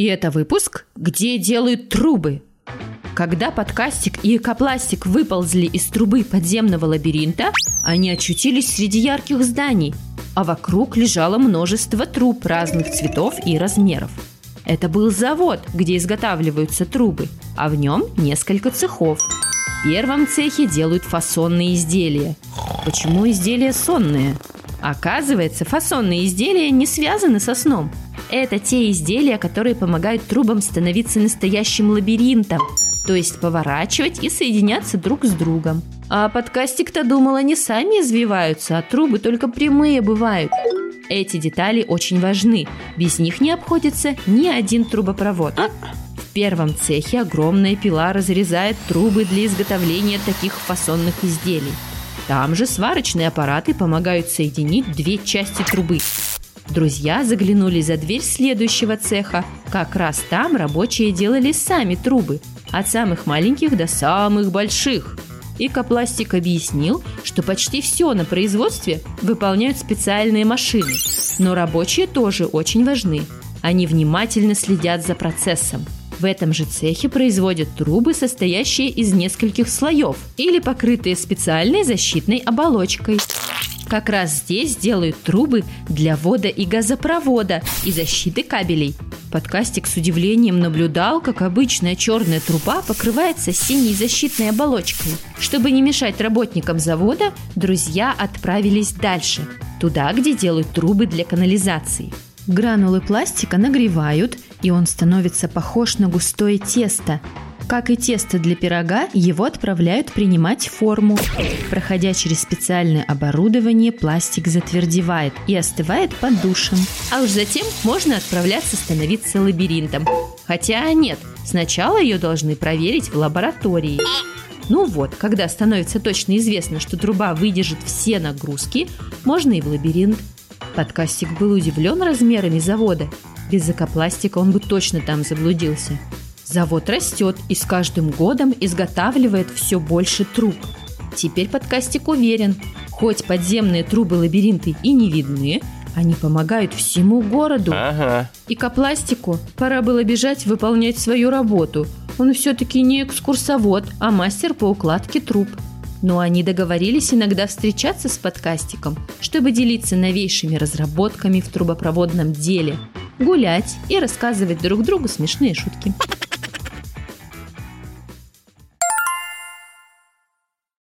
И это выпуск «Где делают трубы». Когда подкастик и экопластик выползли из трубы подземного лабиринта, они очутились среди ярких зданий, а вокруг лежало множество труб разных цветов и размеров. Это был завод, где изготавливаются трубы, а в нем несколько цехов. В первом цехе делают фасонные изделия. Почему изделия сонные? Оказывается, фасонные изделия не связаны со сном. Это те изделия, которые помогают трубам становиться настоящим лабиринтом, то есть поворачивать и соединяться друг с другом. А подкастик-то думал, они сами извиваются, а трубы только прямые бывают. Эти детали очень важны, без них не обходится ни один трубопровод. В первом цехе огромная пила разрезает трубы для изготовления таких фасонных изделий. Там же сварочные аппараты помогают соединить две части трубы. Друзья заглянули за дверь следующего цеха. Как раз там рабочие делали сами трубы, от самых маленьких до самых больших. Икопластик объяснил, что почти все на производстве выполняют специальные машины. Но рабочие тоже очень важны. Они внимательно следят за процессом. В этом же цехе производят трубы, состоящие из нескольких слоев или покрытые специальной защитной оболочкой. Как раз здесь делают трубы для вода и газопровода и защиты кабелей. Подкастик с удивлением наблюдал, как обычная черная труба покрывается синей защитной оболочкой. Чтобы не мешать работникам завода, друзья отправились дальше, туда, где делают трубы для канализации. Гранулы пластика нагревают, и он становится похож на густое тесто, как и тесто для пирога, его отправляют принимать форму. Проходя через специальное оборудование, пластик затвердевает и остывает под душем. А уж затем можно отправляться становиться лабиринтом. Хотя нет, сначала ее должны проверить в лаборатории. Ну вот, когда становится точно известно, что труба выдержит все нагрузки, можно и в лабиринт. Подкастик был удивлен размерами завода. Без экопластика он бы точно там заблудился. Завод растет и с каждым годом изготавливает все больше труб. Теперь подкастик уверен, хоть подземные трубы лабиринты и не видны, они помогают всему городу. Ага. И к пластику пора было бежать выполнять свою работу. Он все-таки не экскурсовод, а мастер по укладке труб. Но они договорились иногда встречаться с подкастиком, чтобы делиться новейшими разработками в трубопроводном деле, гулять и рассказывать друг другу смешные шутки.